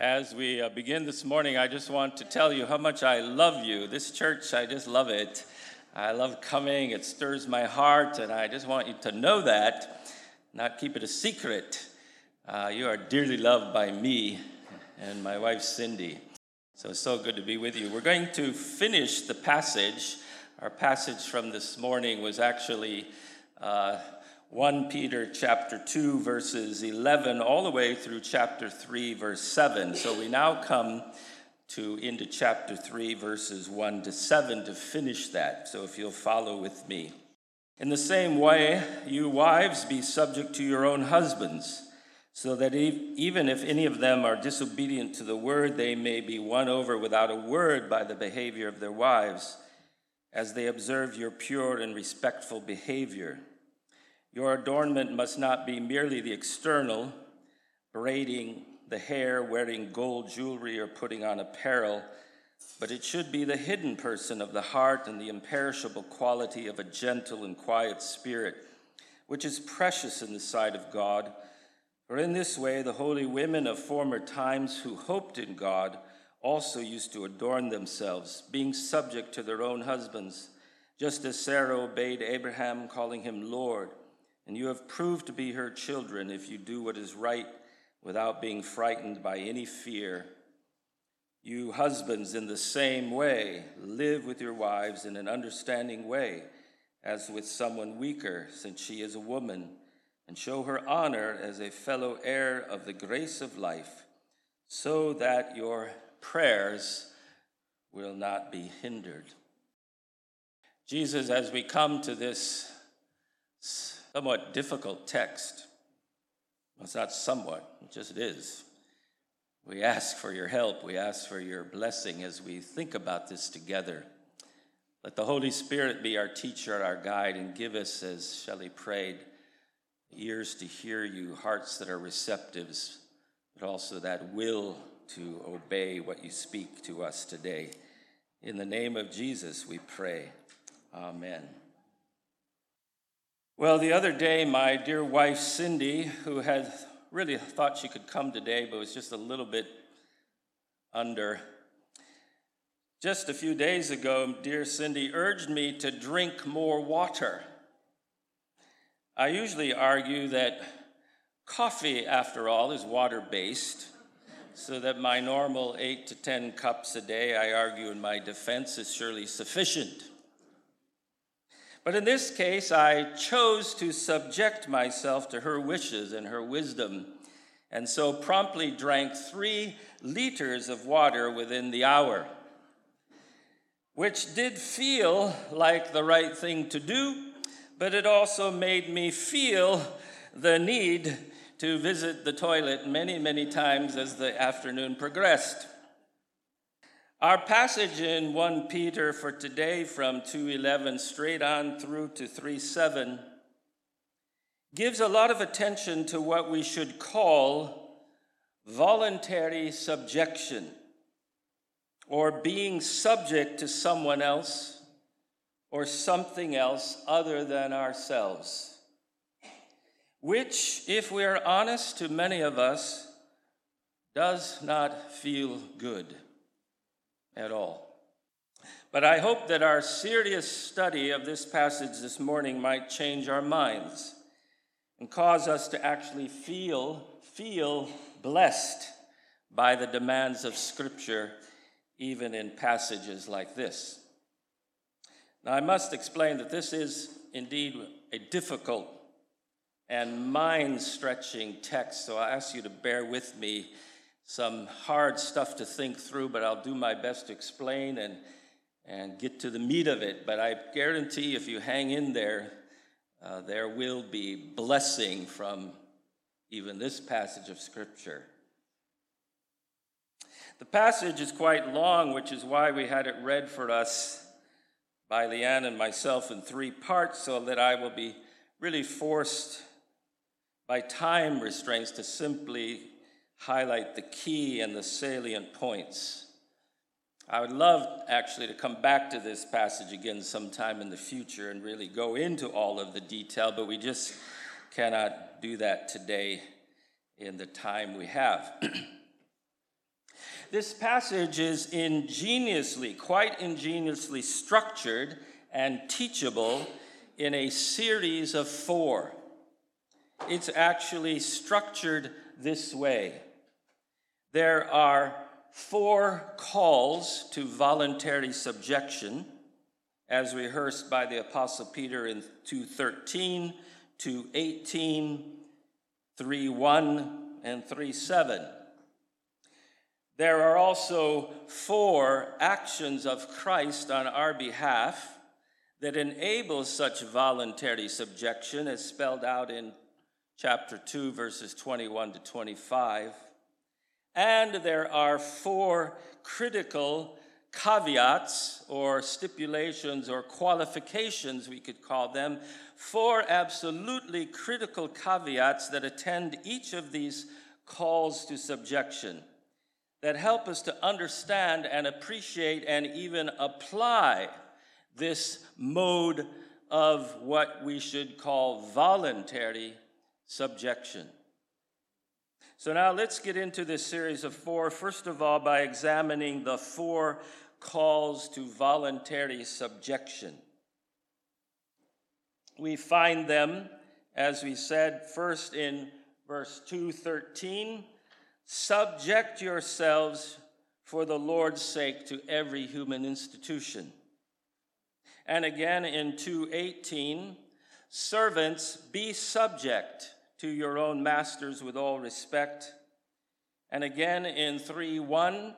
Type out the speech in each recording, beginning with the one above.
As we uh, begin this morning, I just want to tell you how much I love you. This church, I just love it. I love coming, it stirs my heart, and I just want you to know that, not keep it a secret. Uh, you are dearly loved by me and my wife Cindy. So it's so good to be with you. We're going to finish the passage. Our passage from this morning was actually. Uh, 1 Peter chapter 2 verses 11 all the way through chapter 3 verse 7. So we now come to into chapter 3 verses 1 to 7 to finish that. So if you'll follow with me. In the same way, you wives be subject to your own husbands, so that even if any of them are disobedient to the word, they may be won over without a word by the behavior of their wives, as they observe your pure and respectful behavior. Your adornment must not be merely the external, braiding the hair, wearing gold jewelry, or putting on apparel, but it should be the hidden person of the heart and the imperishable quality of a gentle and quiet spirit, which is precious in the sight of God. For in this way, the holy women of former times who hoped in God also used to adorn themselves, being subject to their own husbands, just as Sarah obeyed Abraham, calling him Lord. And you have proved to be her children if you do what is right without being frightened by any fear. You husbands, in the same way, live with your wives in an understanding way, as with someone weaker, since she is a woman, and show her honor as a fellow heir of the grace of life, so that your prayers will not be hindered. Jesus, as we come to this somewhat difficult text. Well, it's not somewhat, it just is. We ask for your help. We ask for your blessing as we think about this together. Let the Holy Spirit be our teacher, and our guide, and give us, as Shelley prayed, ears to hear you, hearts that are receptives, but also that will to obey what you speak to us today. In the name of Jesus, we pray. Amen. Well, the other day, my dear wife Cindy, who had really thought she could come today, but was just a little bit under, just a few days ago, dear Cindy urged me to drink more water. I usually argue that coffee, after all, is water based, so that my normal eight to 10 cups a day, I argue in my defense, is surely sufficient. But in this case, I chose to subject myself to her wishes and her wisdom, and so promptly drank three liters of water within the hour, which did feel like the right thing to do, but it also made me feel the need to visit the toilet many, many times as the afternoon progressed. Our passage in 1 Peter for today from 2:11 straight on through to 3:7 gives a lot of attention to what we should call voluntary subjection or being subject to someone else or something else other than ourselves. Which, if we are honest to many of us, does not feel good at all. But I hope that our serious study of this passage this morning might change our minds and cause us to actually feel feel blessed by the demands of scripture even in passages like this. Now I must explain that this is indeed a difficult and mind-stretching text, so I ask you to bear with me some hard stuff to think through, but I'll do my best to explain and, and get to the meat of it. But I guarantee if you hang in there, uh, there will be blessing from even this passage of Scripture. The passage is quite long, which is why we had it read for us by Leanne and myself in three parts, so that I will be really forced by time restraints to simply highlight the key and the salient points. I would love actually to come back to this passage again sometime in the future and really go into all of the detail, but we just cannot do that today in the time we have. This passage is ingeniously, quite ingeniously structured and teachable in a series of four. It's actually structured this way there are four calls to voluntary subjection, as rehearsed by the Apostle Peter in 2:13, 2:18, 3:1, and 3:7. There are also four actions of Christ on our behalf that enable such voluntary subjection, as spelled out in chapter 2, verses 21 to 25. And there are four critical caveats or stipulations or qualifications, we could call them, four absolutely critical caveats that attend each of these calls to subjection that help us to understand and appreciate and even apply this mode of what we should call voluntary subjection. So, now let's get into this series of four. First of all, by examining the four calls to voluntary subjection. We find them, as we said, first in verse 213 Subject yourselves for the Lord's sake to every human institution. And again in 218, servants, be subject to your own masters with all respect. And again in 3 1,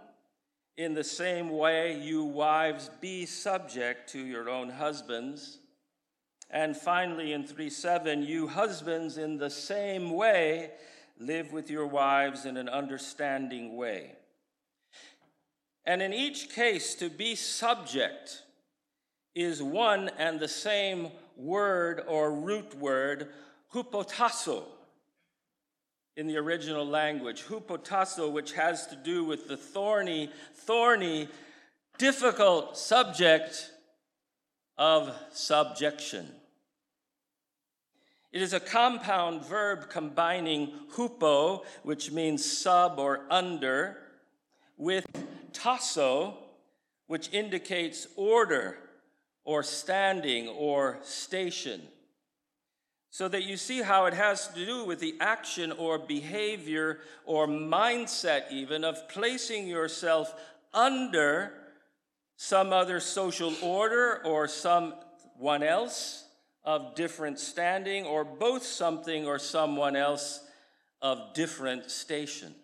in the same way, you wives, be subject to your own husbands. And finally in 3 7, you husbands, in the same way, live with your wives in an understanding way. And in each case, to be subject is one and the same word or root word, hupotasso, in the original language. Hupotasso, which has to do with the thorny, thorny, difficult subject of subjection. It is a compound verb combining hupo, which means sub or under, with tasso, which indicates order or standing or station. So that you see how it has to do with the action or behavior or mindset, even of placing yourself under some other social order or someone else of different standing, or both something or someone else of different station.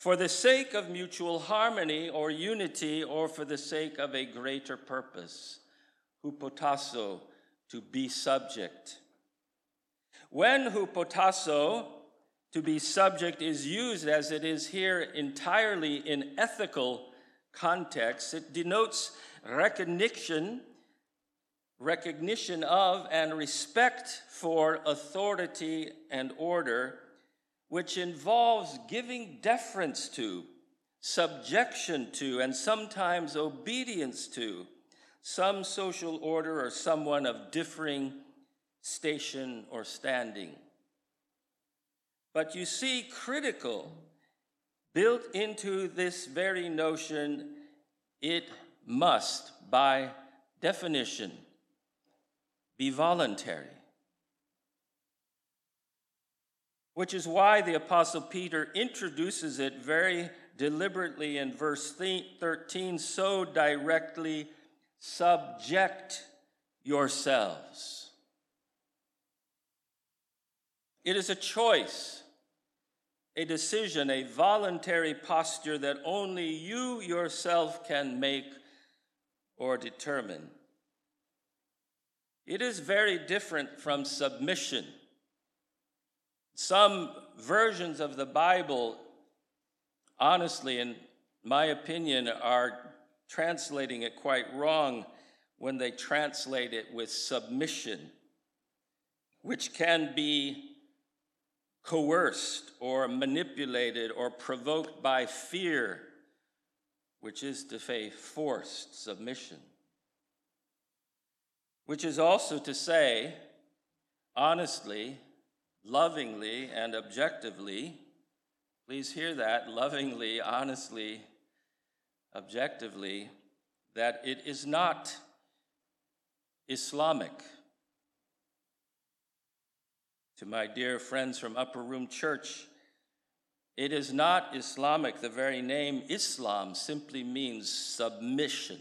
For the sake of mutual harmony or unity, or for the sake of a greater purpose, hupotasso, to be subject. When hupotasso, to be subject, is used as it is here entirely in ethical context, it denotes recognition recognition of and respect for authority and order, which involves giving deference to, subjection to, and sometimes obedience to some social order or someone of differing station or standing. But you see, critical, built into this very notion, it must, by definition, be voluntary. Which is why the Apostle Peter introduces it very deliberately in verse 13 so directly subject yourselves. It is a choice, a decision, a voluntary posture that only you yourself can make or determine. It is very different from submission. Some versions of the Bible, honestly, in my opinion, are translating it quite wrong when they translate it with submission, which can be coerced or manipulated or provoked by fear, which is to say, forced submission. Which is also to say, honestly, lovingly, and objectively, Please hear that lovingly, honestly, objectively, that it is not Islamic. To my dear friends from Upper Room Church, it is not Islamic. The very name Islam simply means submission,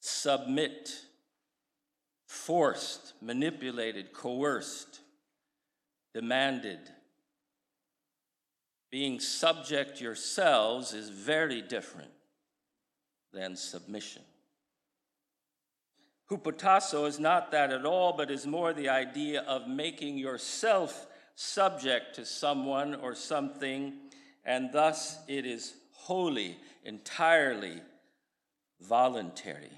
submit, forced, manipulated, coerced, demanded. Being subject yourselves is very different than submission. Hupotasso is not that at all, but is more the idea of making yourself subject to someone or something, and thus it is wholly, entirely voluntary.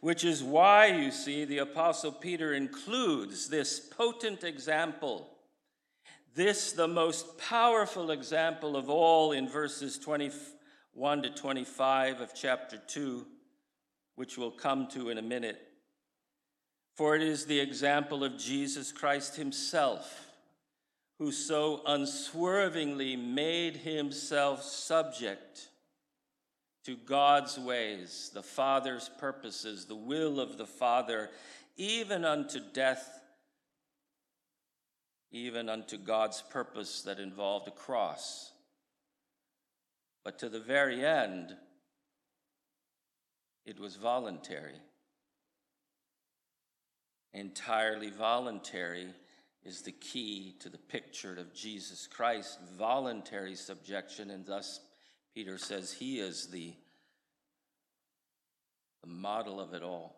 Which is why, you see, the Apostle Peter includes this potent example, this the most powerful example of all in verses 21 to 25 of chapter 2 which we'll come to in a minute. For it is the example of Jesus Christ Himself, who so unswervingly made Himself subject to God's ways, the Father's purposes, the will of the Father, even unto death, even unto God's purpose that involved a cross. But to the very end, it was voluntary. Entirely voluntary is the key to the picture of Jesus Christ, voluntary subjection, and thus Peter says he is the, the model of it all.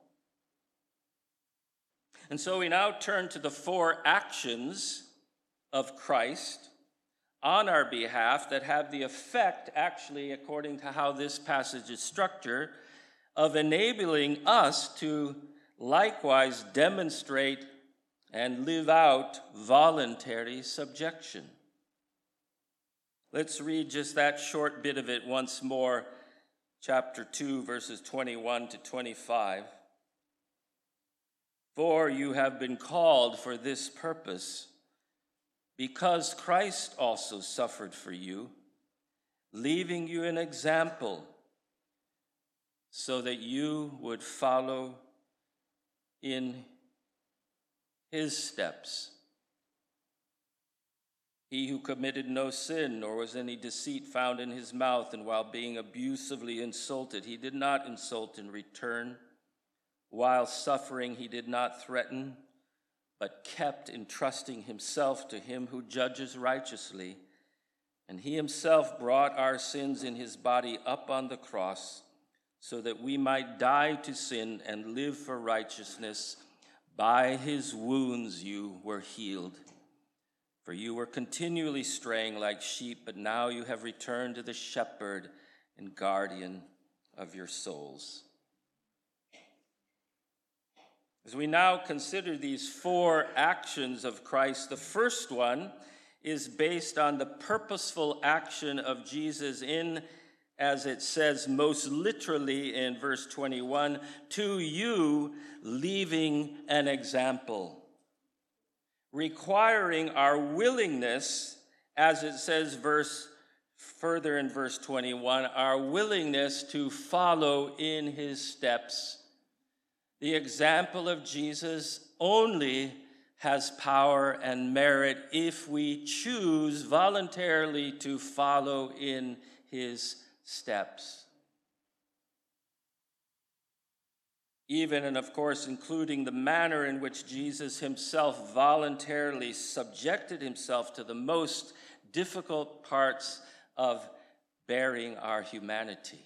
And so we now turn to the four actions of Christ on our behalf that have the effect, actually, according to how this passage is structured, of enabling us to likewise demonstrate and live out voluntary subjection. Let's read just that short bit of it once more, chapter 2, verses 21 to 25. For you have been called for this purpose, because Christ also suffered for you, leaving you an example so that you would follow in his steps. He who committed no sin, nor was any deceit found in his mouth, and while being abusively insulted, he did not insult in return. While suffering, he did not threaten, but kept entrusting himself to him who judges righteously. And he himself brought our sins in his body up on the cross so that we might die to sin and live for righteousness. By his wounds you were healed. For you were continually straying like sheep, but now you have returned to the shepherd and guardian of your souls. As we now consider these four actions of Christ, the first one is based on the purposeful action of Jesus in as it says most literally in verse 21 to you, leaving an example, requiring our willingness, as it says verse further in verse 21, our willingness to follow in his steps. The example of Jesus only has power and merit if we choose voluntarily to follow in his steps. Even and of course, including the manner in which Jesus himself voluntarily subjected himself to the most difficult parts of bearing our humanity,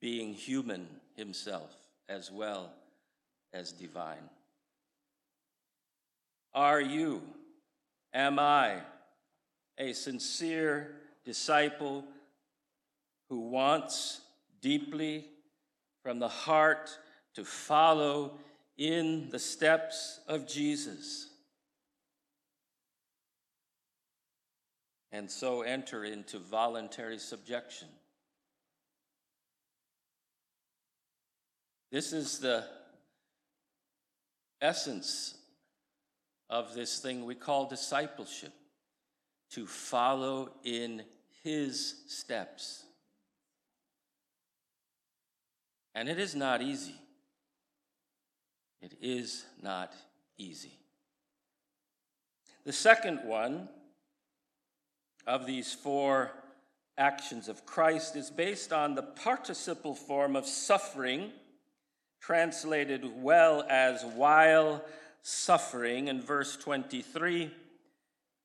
being human himself as well as divine. Are you, am I, a sincere disciple who wants deeply from the heart to follow in the steps of Jesus. And so enter into voluntary subjection. This is the essence of this thing we call discipleship to follow in his steps. And it is not easy. It is not easy. The second one of these four actions of Christ is based on the participle form of suffering, translated well as while suffering in verse 23.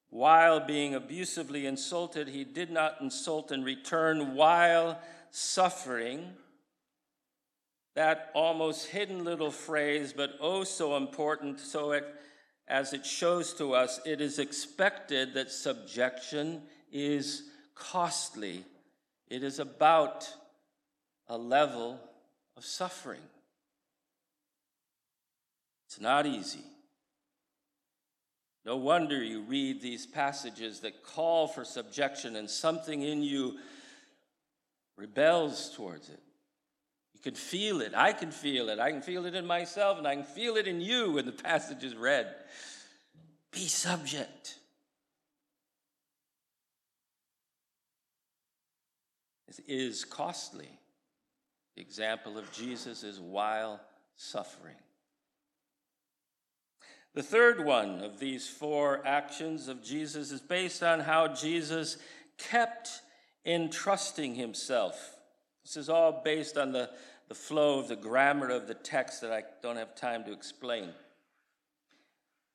While being abusively insulted, he did not insult in return while suffering. That almost hidden little phrase, but oh so important, so it, as it shows to us, it is expected that subjection is costly. It is about a level of suffering. It's not easy. No wonder you read these passages that call for subjection and something in you rebels towards it. You can feel it. I can feel it. I can feel it in myself, and I can feel it in you when the passage is read. Be subject. It is costly. The example of Jesus is while suffering. The third one of these four actions of Jesus is based on how Jesus kept entrusting himself. This is all based on the, the flow of the grammar of the text that I don't have time to explain.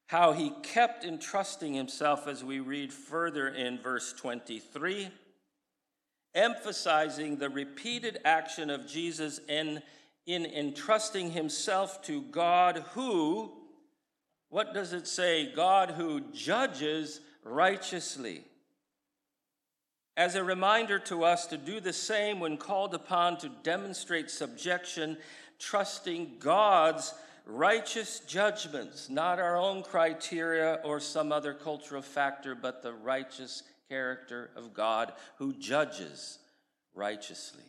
How he kept entrusting himself as we read further in verse 23, emphasizing the repeated action of Jesus in, in entrusting himself to God who what does it say? God who judges righteously. As a reminder to us to do the same when called upon to demonstrate subjection, trusting God's righteous judgments, not our own criteria or some other cultural factor, but the righteous character of God who judges righteously.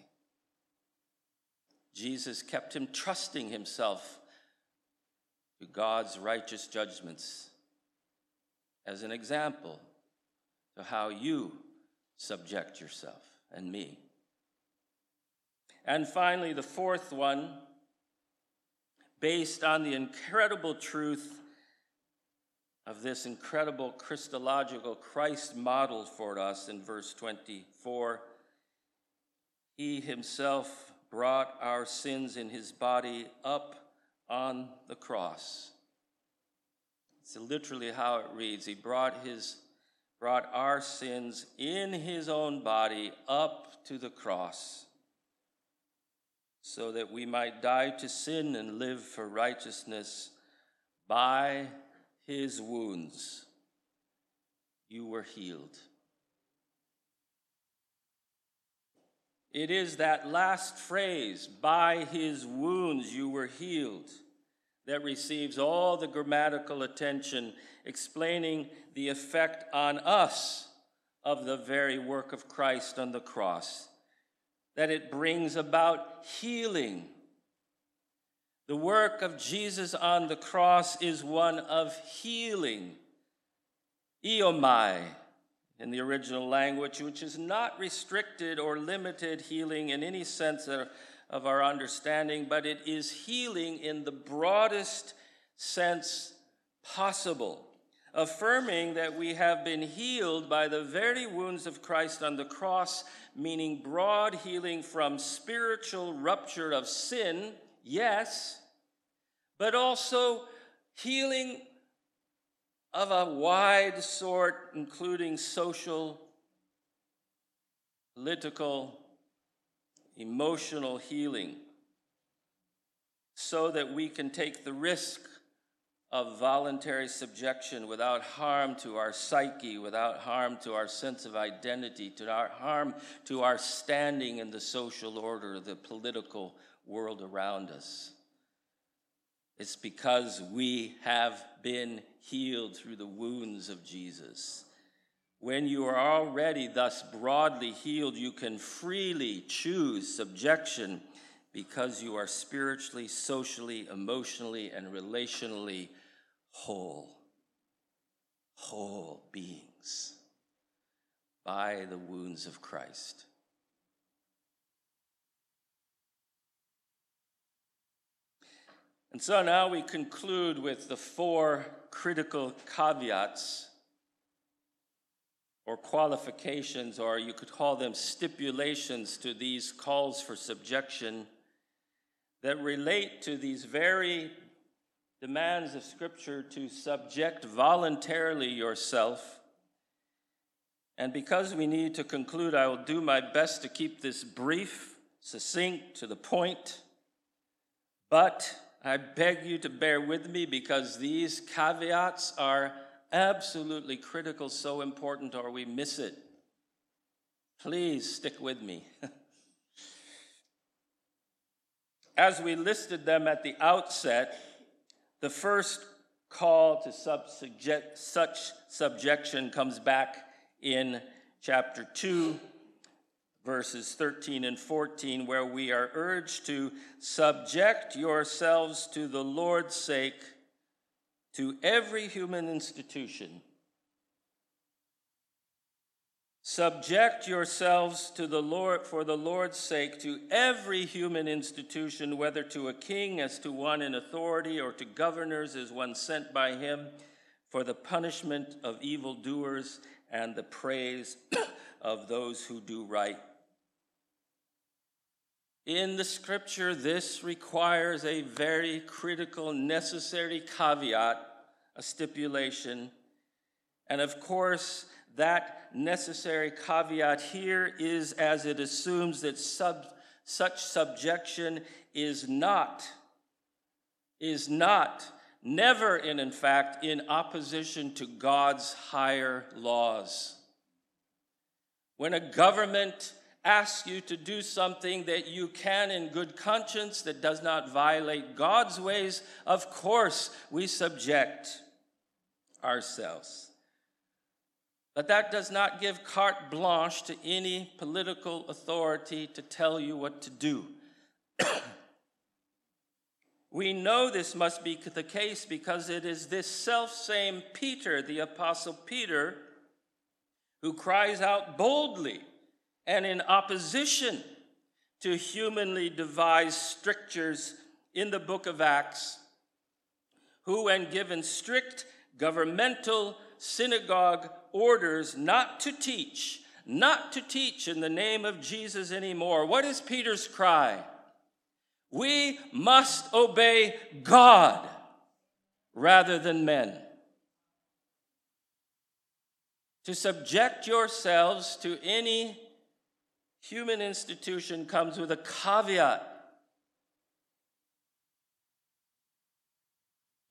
Jesus kept him trusting himself God's righteous judgments as an example to how you subject yourself and me. And finally, the fourth one, based on the incredible truth of this incredible Christological Christ model for us in verse 24. He himself brought our sins in his body up on the cross. It's literally how it reads. He brought his brought our sins in his own body up to the cross so that we might die to sin and live for righteousness by his wounds you were healed. It is that last phrase, by his wounds you were healed, that receives all the grammatical attention, explaining the effect on us of the very work of Christ on the cross, that it brings about healing. The work of Jesus on the cross is one of healing. Eomai, in the original language, which is not restricted or limited healing in any sense of, of our understanding, but it is healing in the broadest sense possible, affirming that we have been healed by the very wounds of Christ on the cross, meaning broad healing from spiritual rupture of sin, yes, but also healing of a wide sort, including social, political, emotional healing, so that we can take the risk of voluntary subjection without harm to our psyche, without harm to our sense of identity, to our harm to our standing in the social order, the political world around us. It's because we have been healed through the wounds of Jesus. When you are already thus broadly healed, you can freely choose subjection because you are spiritually, socially, emotionally, and relationally whole. whole beings by the wounds of Christ. And so now we conclude with the four critical caveats or qualifications, or you could call them stipulations to these calls for subjection that relate to these very demands of Scripture to subject voluntarily yourself. And because we need to conclude, I will do my best to keep this brief, succinct, to the point. But I beg you to bear with me because these caveats are absolutely critical, so important, or we miss it. Please stick with me. As we listed them at the outset, the first call to such subjection comes back in chapter 2, verses 13 and 14, where we are urged to subject yourselves to the Lord's sake to every human institution. Subject yourselves to the Lord for the Lord's sake to every human institution, whether to a king as to one in authority or to governors as one sent by him, for the punishment of evildoers and the praise of those who do right. In the scripture, this requires a very critical, necessary caveat, a stipulation. And of course, that necessary caveat here is as it assumes that sub, such subjection is not, is not, never and in fact, in opposition to God's higher laws. When a government asks you to do something that you can in good conscience that does not violate God's ways, of course we subject ourselves. But that does not give carte blanche to any political authority to tell you what to do. we know this must be the case because it is this self same Peter, the Apostle Peter, who cries out boldly and in opposition to humanly devised strictures in the book of Acts, who, when given strict governmental synagogue orders not to teach, not to teach in the name of Jesus anymore, what is Peter's cry? We must obey God rather than men. To subject yourselves to any human institution comes with a caveat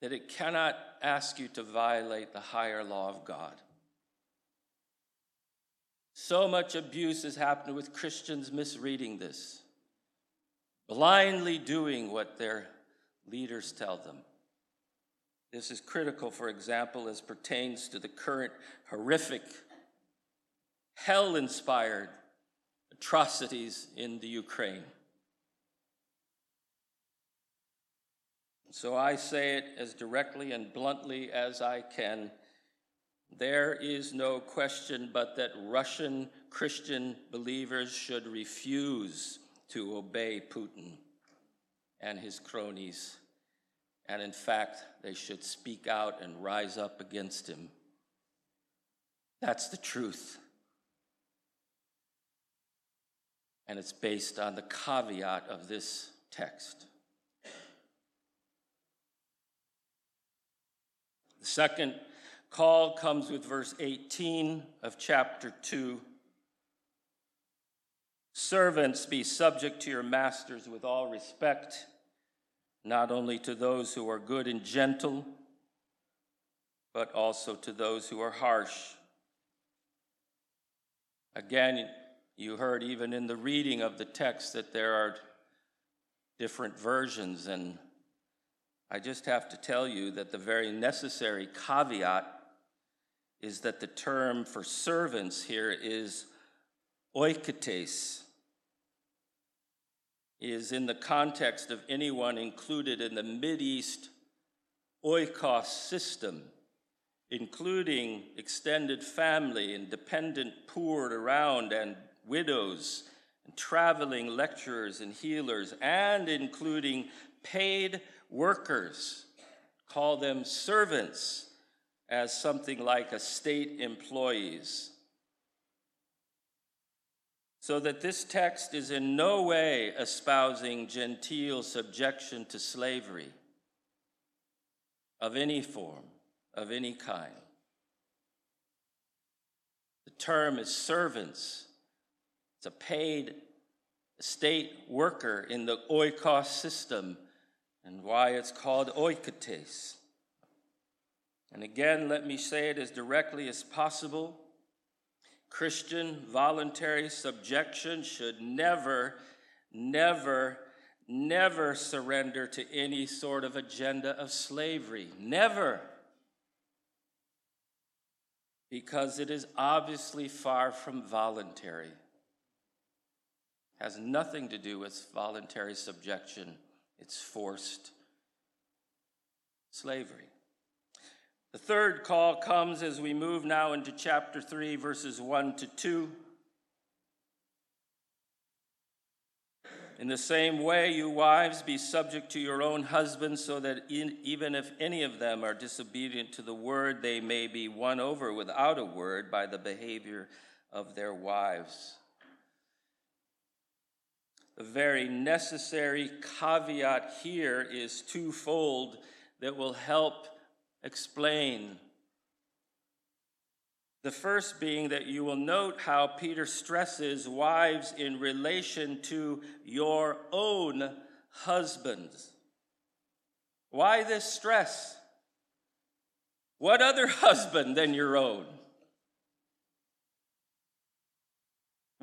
that it cannot ask you to violate the higher law of God. So much abuse has happened with Christians misreading this, blindly doing what their leaders tell them. This is critical, for example, as pertains to the current horrific, hell inspired atrocities in the Ukraine. So I say it as directly and bluntly as I can. There is no question but that Russian Christian believers should refuse to obey Putin and his cronies. And in fact, they should speak out and rise up against him. That's the truth. And it's based on the caveat of this text. The second call comes with verse 18 of chapter 2. Servants, be subject to your masters with all respect, not only to those who are good and gentle, but also to those who are harsh. Again, you heard even in the reading of the text that there are different versions, and I just have to tell you that the very necessary caveat is that the term for servants here is oikotes, is in the context of anyone included in the Mid East oikos system including extended family and dependent poor around and widows and traveling lecturers and healers, and including paid workers. Call them servants as something like a state employees. So that this text is in no way espousing genteel subjection to slavery of any form, of any kind. The term is servants. It's a paid state worker in the oikos system, and why it's called oikotes. And again, let me say it as directly as possible. Christian voluntary subjection should never, never, never surrender to any sort of agenda of slavery. Never. Because it is obviously far from voluntary. Has nothing to do with voluntary subjection, it's forced slavery. The third call comes as we move now into chapter 3, verses 1 to 2. In the same way, you wives, be subject to your own husbands, so that in, even if any of them are disobedient to the word, they may be won over without a word by the behavior of their wives. The very necessary caveat here is twofold that will help explain. The first being that you will note how Peter stresses wives in relation to your own husbands. Why this stress? What other husband than your own?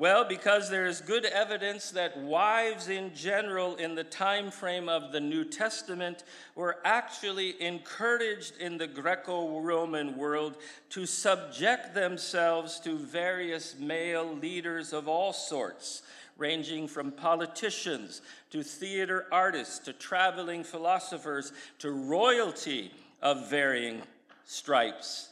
Well, because there is good evidence that wives in general in the time frame of the New Testament were actually encouraged in the Greco-Roman world to subject themselves to various male leaders of all sorts, ranging from politicians to theater artists to traveling philosophers to royalty of varying stripes.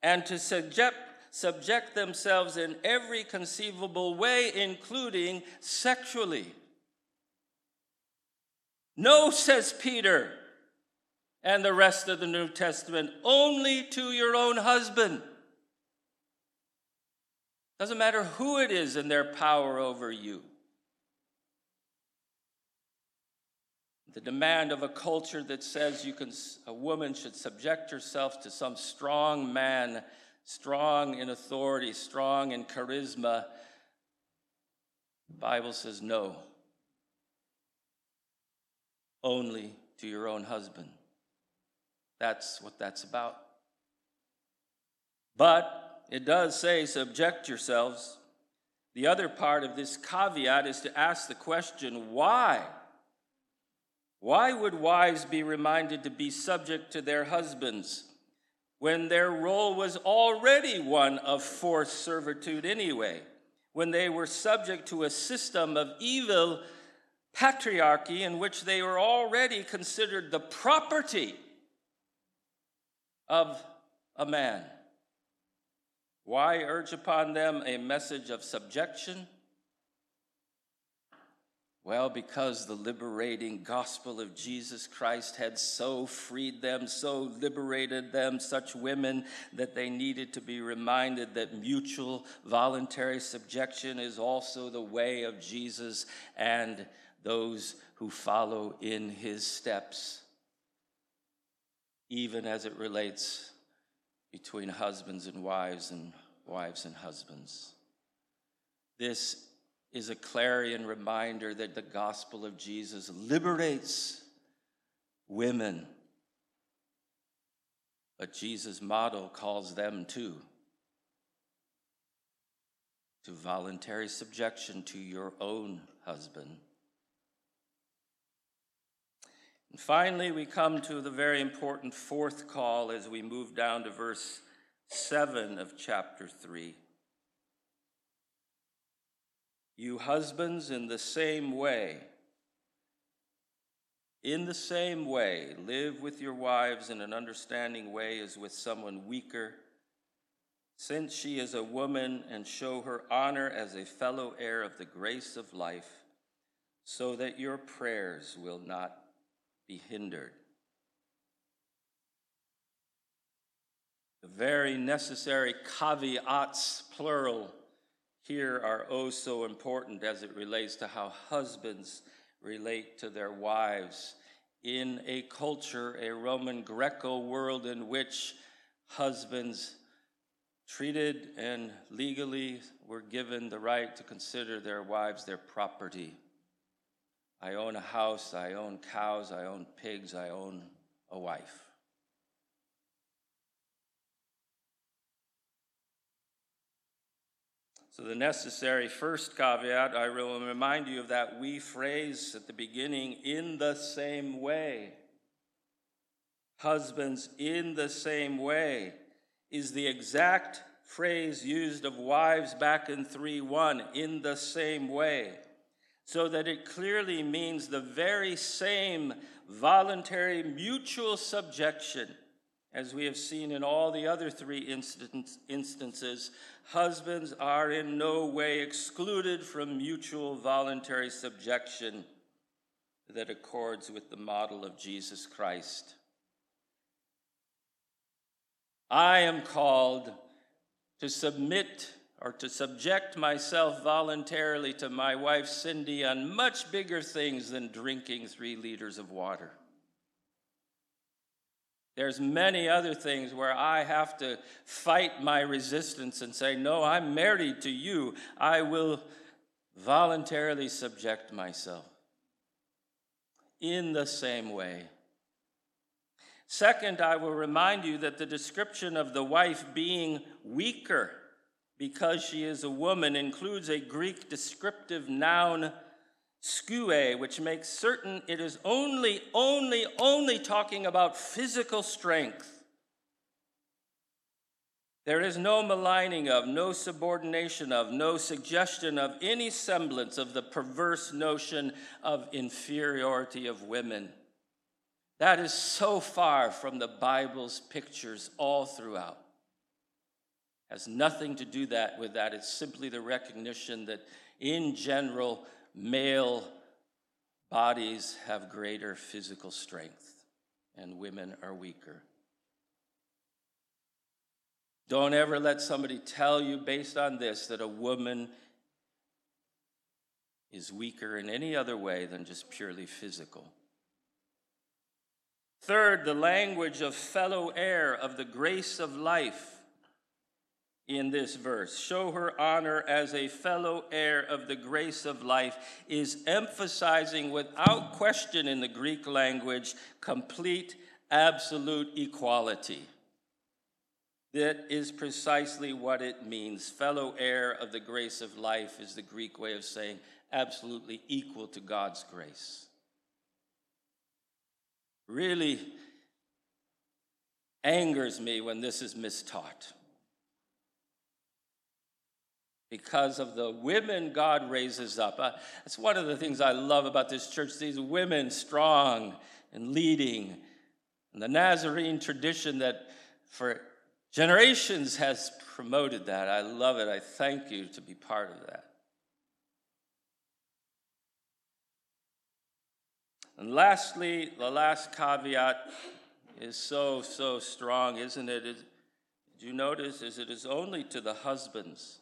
And to subject subject themselves in every conceivable way, including sexually. No, says Peter and the rest of the New Testament, only to your own husband. Doesn't matter who it is in their power over you. The demand of a culture that says you can, a woman should subject herself to some strong man strong in authority, strong in charisma. The Bible says no. Only to your own husband. That's what that's about. But it does say, subject yourselves. The other part of this caveat is to ask the question, why? Why would wives be reminded to be subject to their husbands? When their role was already one of forced servitude anyway, when they were subject to a system of evil patriarchy in which they were already considered the property of a man. Why urge upon them a message of subjection? Well, because the liberating gospel of Jesus Christ had so freed them, so liberated them, such women, that they needed to be reminded that mutual voluntary subjection is also the way of Jesus and those who follow in his steps, even as it relates between husbands and wives and wives and husbands. This is a clarion reminder that the gospel of Jesus liberates women. But Jesus' model calls them too to voluntary subjection to your own husband. And finally, we come to the very important fourth call as we move down to verse 7 of chapter 3. You husbands, in the same way, In the same way, live with your wives in an understanding way as with someone weaker, since she is a woman, and show her honor as a fellow heir of the grace of life, so that your prayers will not be hindered. The very necessary caveats, plural, here are oh so important as it relates to how husbands relate to their wives in a culture, a Roman Greco world in which husbands treated and legally were given the right to consider their wives their property. I own a house, I own cows, I own pigs, I own a wife. So, the necessary first caveat, I will remind you of that we phrase at the beginning in the same way. Husbands, in the same way, is the exact phrase used of wives back in 3 1, in the same way, so that it clearly means the very same voluntary mutual subjection as we have seen in all the other three instance, instances, husbands are in no way excluded from mutual voluntary subjection that accords with the model of Jesus Christ. I am called to submit or to subject myself voluntarily to my wife Cindy on much bigger things than drinking three liters of water. There's many other things where I have to fight my resistance and say, No, I'm married to you. I will voluntarily subject myself. In the same way. Second, I will remind you that the description of the wife being weaker because she is a woman includes a Greek descriptive noun skue, which makes certain it is only, only, only talking about physical strength. There is no maligning of, no subordination of, no suggestion of any semblance of the perverse notion of inferiority of women. That is so far from the Bible's pictures all throughout. Has nothing to do that with that. It's simply the recognition that in general, male bodies have greater physical strength and women are weaker. Don't ever let somebody tell you, based on this, that a woman is weaker in any other way than just purely physical. Third, the language of fellow heir of the grace of life in this verse. Show her honor as a fellow heir of the grace of life is emphasizing without question in the Greek language complete, absolute equality. That is precisely what it means. Fellow heir of the grace of life is the Greek way of saying absolutely equal to God's grace. Really angers me when this is mistaught because of the women God raises up. Uh, that's one of the things I love about this church these women strong and leading. And the Nazarene tradition that for generations has promoted that. I love it. I thank you to be part of that. And lastly, the last caveat is so, so strong, isn't it? Did you notice? Is it is only to the husbands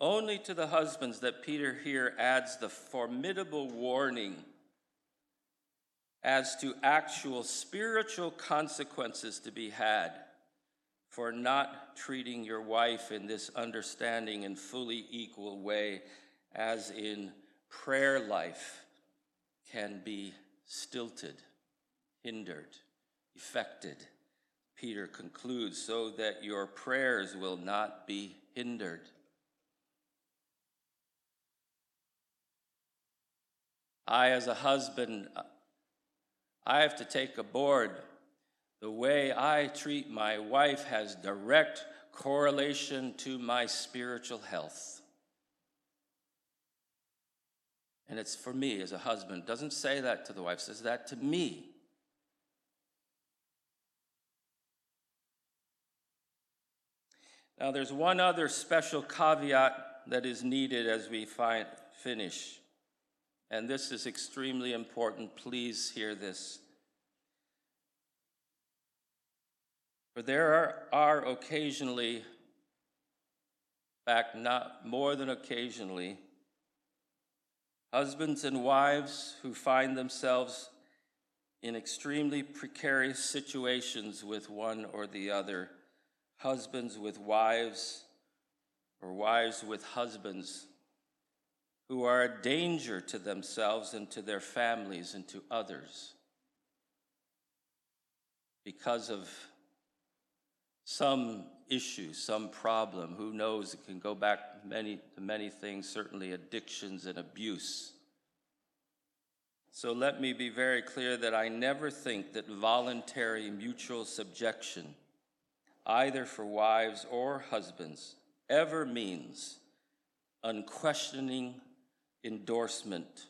only to the husbands that Peter here adds the formidable warning as to actual spiritual consequences to be had for not treating your wife in this understanding and fully equal way, as in prayer life can be stilted, hindered, affected. Peter concludes, so that your prayers will not be hindered. I, as a husband, I have to take aboard the way I treat my wife has direct correlation to my spiritual health. And it's for me as a husband. Doesn't say that to the wife, says that to me. Now, there's one other special caveat that is needed as we finish. And this is extremely important. Please hear this. For there are, are occasionally, in fact, not more than occasionally, husbands and wives who find themselves in extremely precarious situations with one or the other husbands with wives, or wives with husbands, who are a danger to themselves and to their families and to others because of some issue, some problem. Who knows? It can go back many to many things, certainly addictions and abuse. So let me be very clear that I never think that voluntary mutual subjection either for wives or husbands, ever means unquestioning endorsement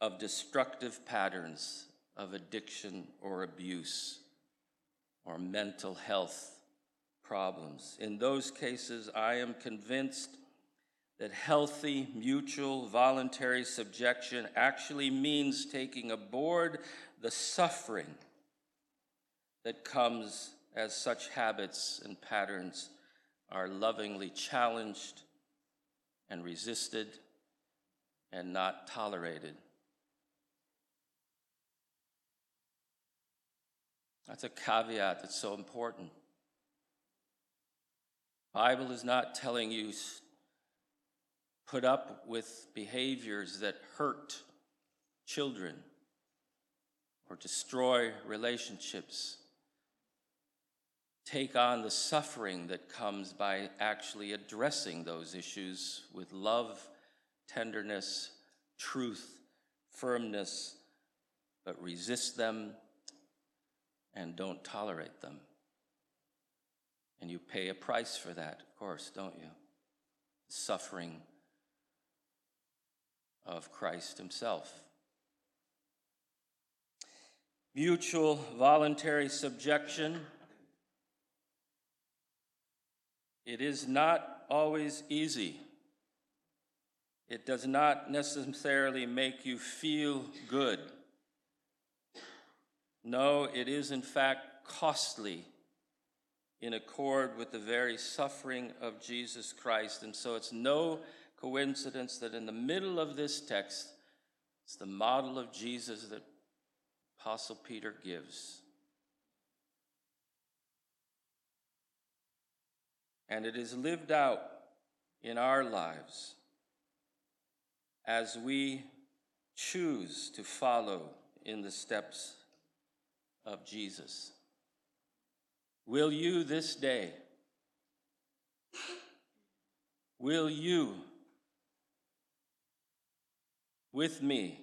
of destructive patterns of addiction or abuse or mental health problems. In those cases, I am convinced that healthy, mutual, voluntary subjection actually means taking aboard the suffering that comes as such habits and patterns are lovingly challenged and resisted and not tolerated. That's a caveat that's so important. Bible is not telling you put up with behaviors that hurt children or destroy relationships take on the suffering that comes by actually addressing those issues with love, tenderness, truth, firmness, but resist them and don't tolerate them. And you pay a price for that, of course, don't you? Suffering of Christ Himself. Mutual voluntary subjection It is not always easy. It does not necessarily make you feel good. No, it is in fact costly in accord with the very suffering of Jesus Christ. And so it's no coincidence that in the middle of this text, it's the model of Jesus that Apostle Peter gives. and it is lived out in our lives as we choose to follow in the steps of Jesus. Will you this day, will you with me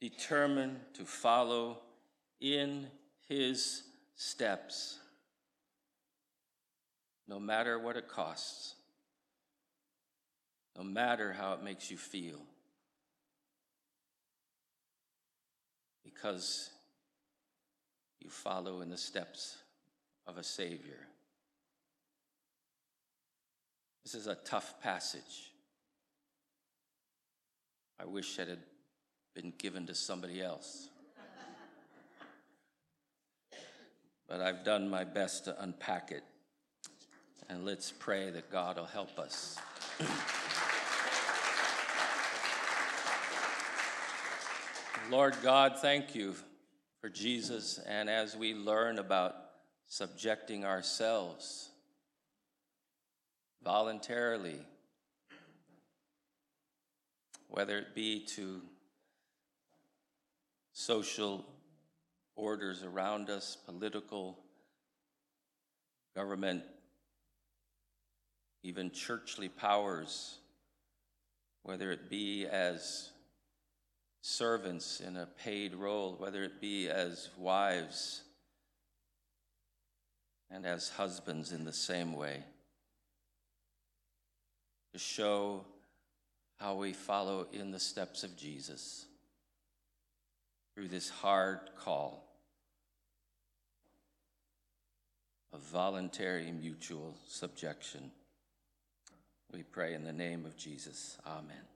determine to follow in his steps? no matter what it costs, no matter how it makes you feel. Because you follow in the steps of a Savior. This is a tough passage. I wish it had been given to somebody else. but I've done my best to unpack it. And let's pray that God will help us. Lord God, thank you for Jesus. And as we learn about subjecting ourselves voluntarily, whether it be to social orders around us, political, government even churchly powers, whether it be as servants in a paid role, whether it be as wives and as husbands in the same way, to show how we follow in the steps of Jesus through this hard call of voluntary mutual subjection. We pray in the name of Jesus. Amen.